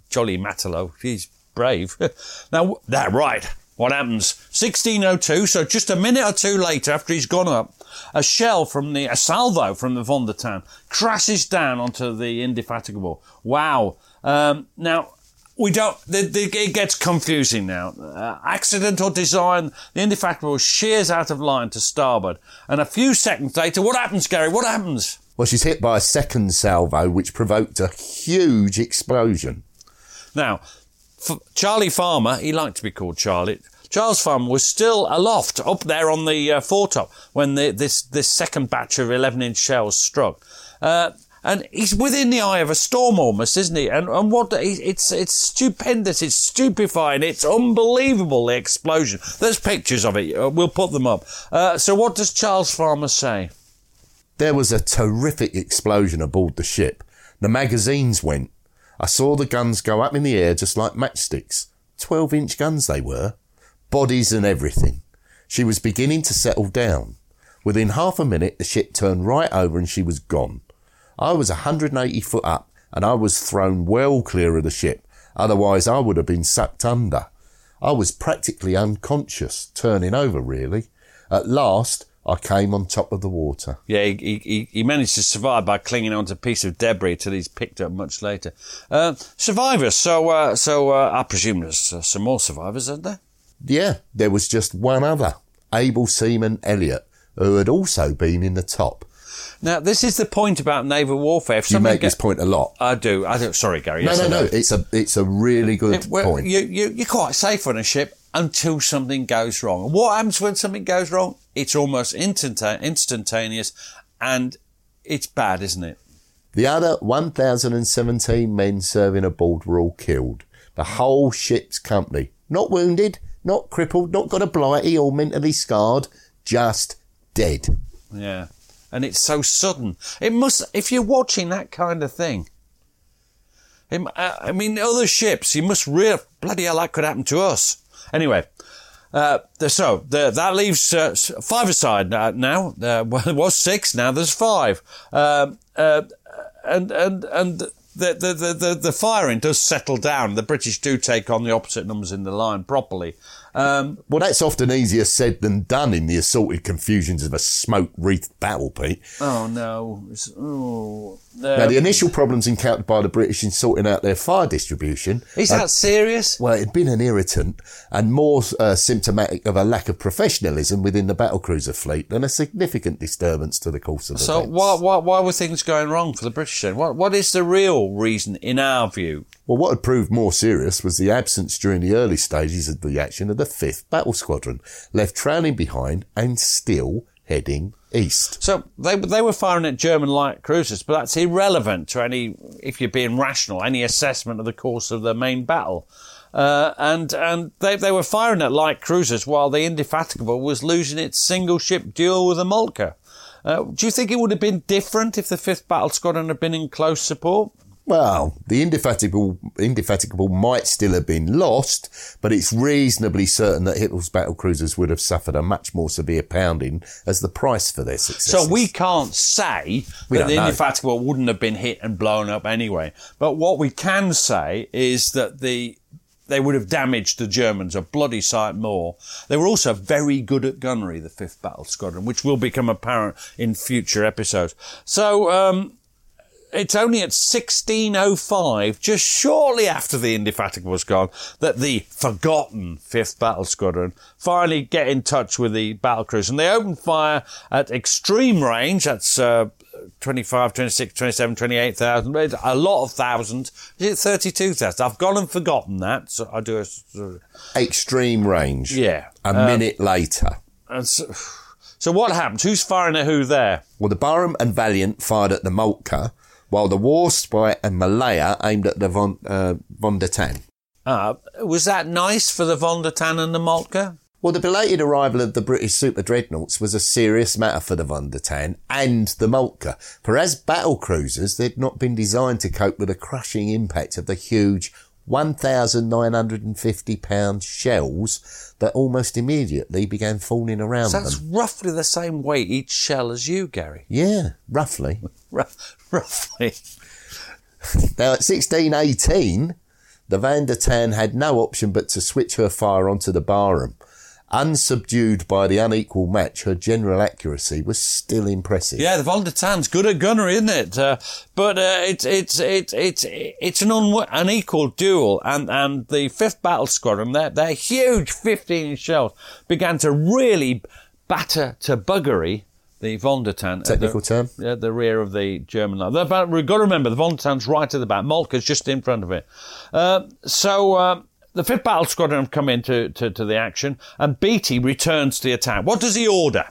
[SPEAKER 2] Jolly Matelot. He's brave. now, that right. What happens? 1602, so just a minute or two later after he's gone up, a shell from the, a salvo from the Von der Tann crashes down onto the Indefatigable. Wow. Um, now, we don't, the, the, it gets confusing now. Uh, accident or design, the Indefatigable shears out of line to starboard. And a few seconds later, what happens, Gary? What happens?
[SPEAKER 3] Well, she's hit by a second salvo, which provoked a huge explosion.
[SPEAKER 2] Now, Charlie Farmer, he liked to be called Charlie. Charles Farmer was still aloft, up there on the uh, foretop, when the, this this second batch of 11-inch shells struck. Uh, and he's within the eye of a storm almost, isn't he? And, and what, it's, it's stupendous, it's stupefying, it's unbelievable, the explosion. There's pictures of it, uh, we'll put them up. Uh, so what does Charles Farmer say?
[SPEAKER 3] There was a terrific explosion aboard the ship. The magazines went. I saw the guns go up in the air just like matchsticks. 12 inch guns they were. Bodies and everything. She was beginning to settle down. Within half a minute, the ship turned right over and she was gone. I was 180 foot up and I was thrown well clear of the ship. Otherwise, I would have been sucked under. I was practically unconscious, turning over really. At last, I came on top of the water.
[SPEAKER 2] Yeah, he, he, he managed to survive by clinging onto a piece of debris till he's picked up much later. Uh, survivors. So, uh, so uh, I presume there's uh, some more survivors, aren't there?
[SPEAKER 3] Yeah, there was just one other, Able Seaman Elliot, who had also been in the top.
[SPEAKER 2] Now, this is the point about naval warfare. If
[SPEAKER 3] You make
[SPEAKER 2] get-
[SPEAKER 3] this point a lot.
[SPEAKER 2] I do. I do. Sorry, Gary.
[SPEAKER 3] No,
[SPEAKER 2] Yes,
[SPEAKER 3] no, no. It's a it's a really good
[SPEAKER 2] It- well,
[SPEAKER 3] point.
[SPEAKER 2] You, you, you're quite safe on a ship until something goes wrong. And what happens when something goes wrong? It's almost instantane- instantaneous and it's bad, isn't it?
[SPEAKER 3] The other 1,017 men serving aboard were all killed. The whole ship's company. Not wounded, not crippled, not got a blighty or mentally scarred, just dead.
[SPEAKER 2] Yeah. And it's so sudden. It must, if you're watching that kind of thing, it, uh, I mean, other ships, you must real, bloody hell, that could happen to us. Anyway, uh, so the, that leaves uh, five aside uh, now. Uh, well, it was six, now there's five. Um, uh, and, and, and the, the, the, the, the firing does settle down. The British do take on the opposite numbers in the line properly. Um,
[SPEAKER 3] Well, that's often easier said than done in the assorted confusions of a smoke-wreathed battle, Pete.
[SPEAKER 2] oh no. It's- oh,
[SPEAKER 3] Now,
[SPEAKER 2] uh,
[SPEAKER 3] the initial problems encountered by the British in sorting out their fire distribution
[SPEAKER 2] is
[SPEAKER 3] uh,
[SPEAKER 2] that serious?
[SPEAKER 3] Well, it'd been an irritant and more uh, symptomatic of a lack of professionalism within the battlecruiser fleet than a significant disturbance to the course of the
[SPEAKER 2] So
[SPEAKER 3] events.
[SPEAKER 2] why, why, why were things going wrong for the British then? What, what is the real reason, in our view?
[SPEAKER 3] Well, what had proved more serious was the absence during the early stages of the action of the 5th Battle Squadron, left trailing behind and still heading east.
[SPEAKER 2] So they, they were firing at German light cruisers, but that's irrelevant to any, if you're being rational, any assessment of the course of the main battle. Uh, and and they, they were firing at light cruisers while the Indefatigable was losing its single ship duel with the Moltke. Uh, do you think it would have been different if the 5th Battle Squadron had been in close support?
[SPEAKER 3] Well, the indefatigable, indefatigable might still have been lost, but it's reasonably certain that Hipper's battle cruisers would have suffered a much more severe pounding as the price for their success.
[SPEAKER 2] So we can't say
[SPEAKER 3] We
[SPEAKER 2] that the
[SPEAKER 3] know.
[SPEAKER 2] Indefatigable wouldn't have been hit and blown up anyway. But what we can say is that the they would have damaged the Germans a bloody sight more. They were also very good at gunnery, the 5th Battle Squadron, which will become apparent in future episodes. So, um, it's only at 1605, just shortly after the Indefatigable was gone, that the forgotten 5th Battle Squadron finally get in touch with the battle cruise. And they open fire at extreme range. That's uh, 25, 26, 27, 28,000. A lot of thousands. Is it 32,000? I've gone and forgotten that. So I do a
[SPEAKER 3] Extreme range.
[SPEAKER 2] Yeah.
[SPEAKER 3] A
[SPEAKER 2] Um,
[SPEAKER 3] minute later.
[SPEAKER 2] and so, so what happens? Who's firing at who there?
[SPEAKER 3] Well, the Barham and Valiant fired at the Moltke, while the Warspite and Malaya aimed at the Von, uh, Von der Tann.
[SPEAKER 2] Uh, was that nice for the Von der Tann and the Moltke?
[SPEAKER 3] Well, the belated arrival of the British super dreadnoughts was a serious matter for the Von der Tann and the Moltke, for as battle cruisers, they'd not been designed to cope with the crushing impact of the huge 1,950 pound shells that almost immediately began falling around
[SPEAKER 2] So that's
[SPEAKER 3] them.
[SPEAKER 2] roughly the same weight each shell as you, Gary.
[SPEAKER 3] Yeah, roughly.
[SPEAKER 2] Rough, roughly.
[SPEAKER 3] Now, at 1618, the Von der Tann had no option but to switch her fire onto the Barham. Unsubdued by the unequal match, her general accuracy was still impressive.
[SPEAKER 2] Yeah, the Von der Tann's good at gunnery, isn't it? Uh, but uh, it's it's it's it's it's an un- unequal duel, and and the Fifth Battle Squadron, their their huge 15 shells, began to really batter to buggery the Von der Tann. at
[SPEAKER 3] Technical
[SPEAKER 2] the,
[SPEAKER 3] term?
[SPEAKER 2] At the rear of the German line. But we've got to remember, the Von der Tann's right at the back. Moltke's just in front of it. Uh, so... Uh, the 5th Battle Squadron have come into to, to the action, and Beatty returns to the attack. What does he order?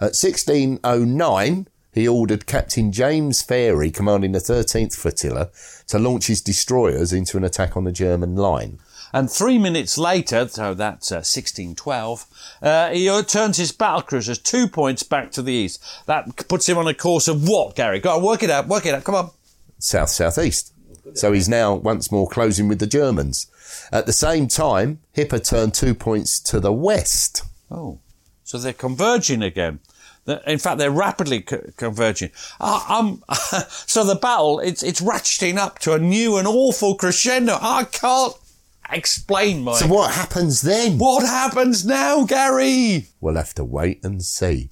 [SPEAKER 3] At 1609, he ordered Captain James Farie, commanding the 13th Flotilla, to launch his destroyers into an attack on the German line.
[SPEAKER 2] And three minutes later, so that's uh, 1612, uh, he uh, turns his battle cruisers two points back to the east. That puts him on a course of what, Gary? Go on, work it out, work it out, come on.
[SPEAKER 3] South southeast. So he's now once more closing with the Germans. At the same time, Hipper turned two points to the west.
[SPEAKER 2] Oh, so they're converging again. In fact, they're rapidly co- converging. Uh, so the battle, it's, it's ratcheting up to a new and awful crescendo. I can't explain, Mike.
[SPEAKER 3] So what happens then?
[SPEAKER 2] What happens now, Gary?
[SPEAKER 3] We'll have to wait and see.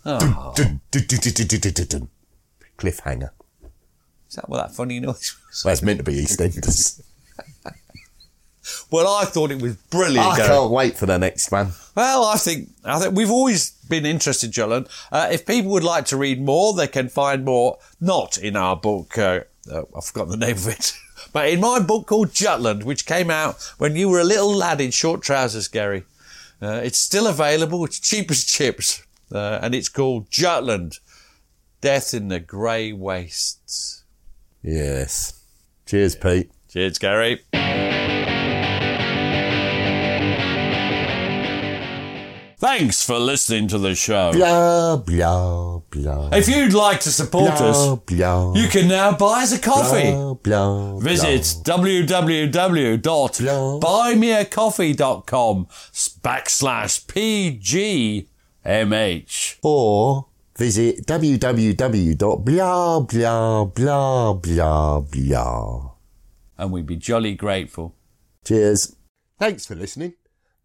[SPEAKER 3] Cliffhanger.
[SPEAKER 2] Is that what that funny noise was?
[SPEAKER 3] Well, it's meant to be EastEnders.
[SPEAKER 2] Well, I thought it was brilliant.
[SPEAKER 3] I can't wait for the next one.
[SPEAKER 2] Well, I think I think we've always been interested, Jutland. Uh, if people would like to read more, they can find more not in our book. Uh, uh, I've forgotten the name of it, but in my book called Jutland, which came out when you were a little lad in short trousers, Gary. Uh, it's still available. It's cheap as chips, uh, and it's called Jutland: Death in the Grey Wastes.
[SPEAKER 3] Yes. Cheers, Pete.
[SPEAKER 2] Cheers, Gary. Thanks for listening to the show.
[SPEAKER 3] Blah, blah, blah.
[SPEAKER 2] If you'd like to support us,
[SPEAKER 3] Blah, blah.
[SPEAKER 2] you can now buy us a coffee.
[SPEAKER 3] Blah, blah,
[SPEAKER 2] Visit www.buymeacoffee.com backslash PGMH.
[SPEAKER 3] Or visit www.blah, blah, blah, blah, blah.
[SPEAKER 2] And we'd be jolly grateful.
[SPEAKER 3] Cheers. Thanks for listening.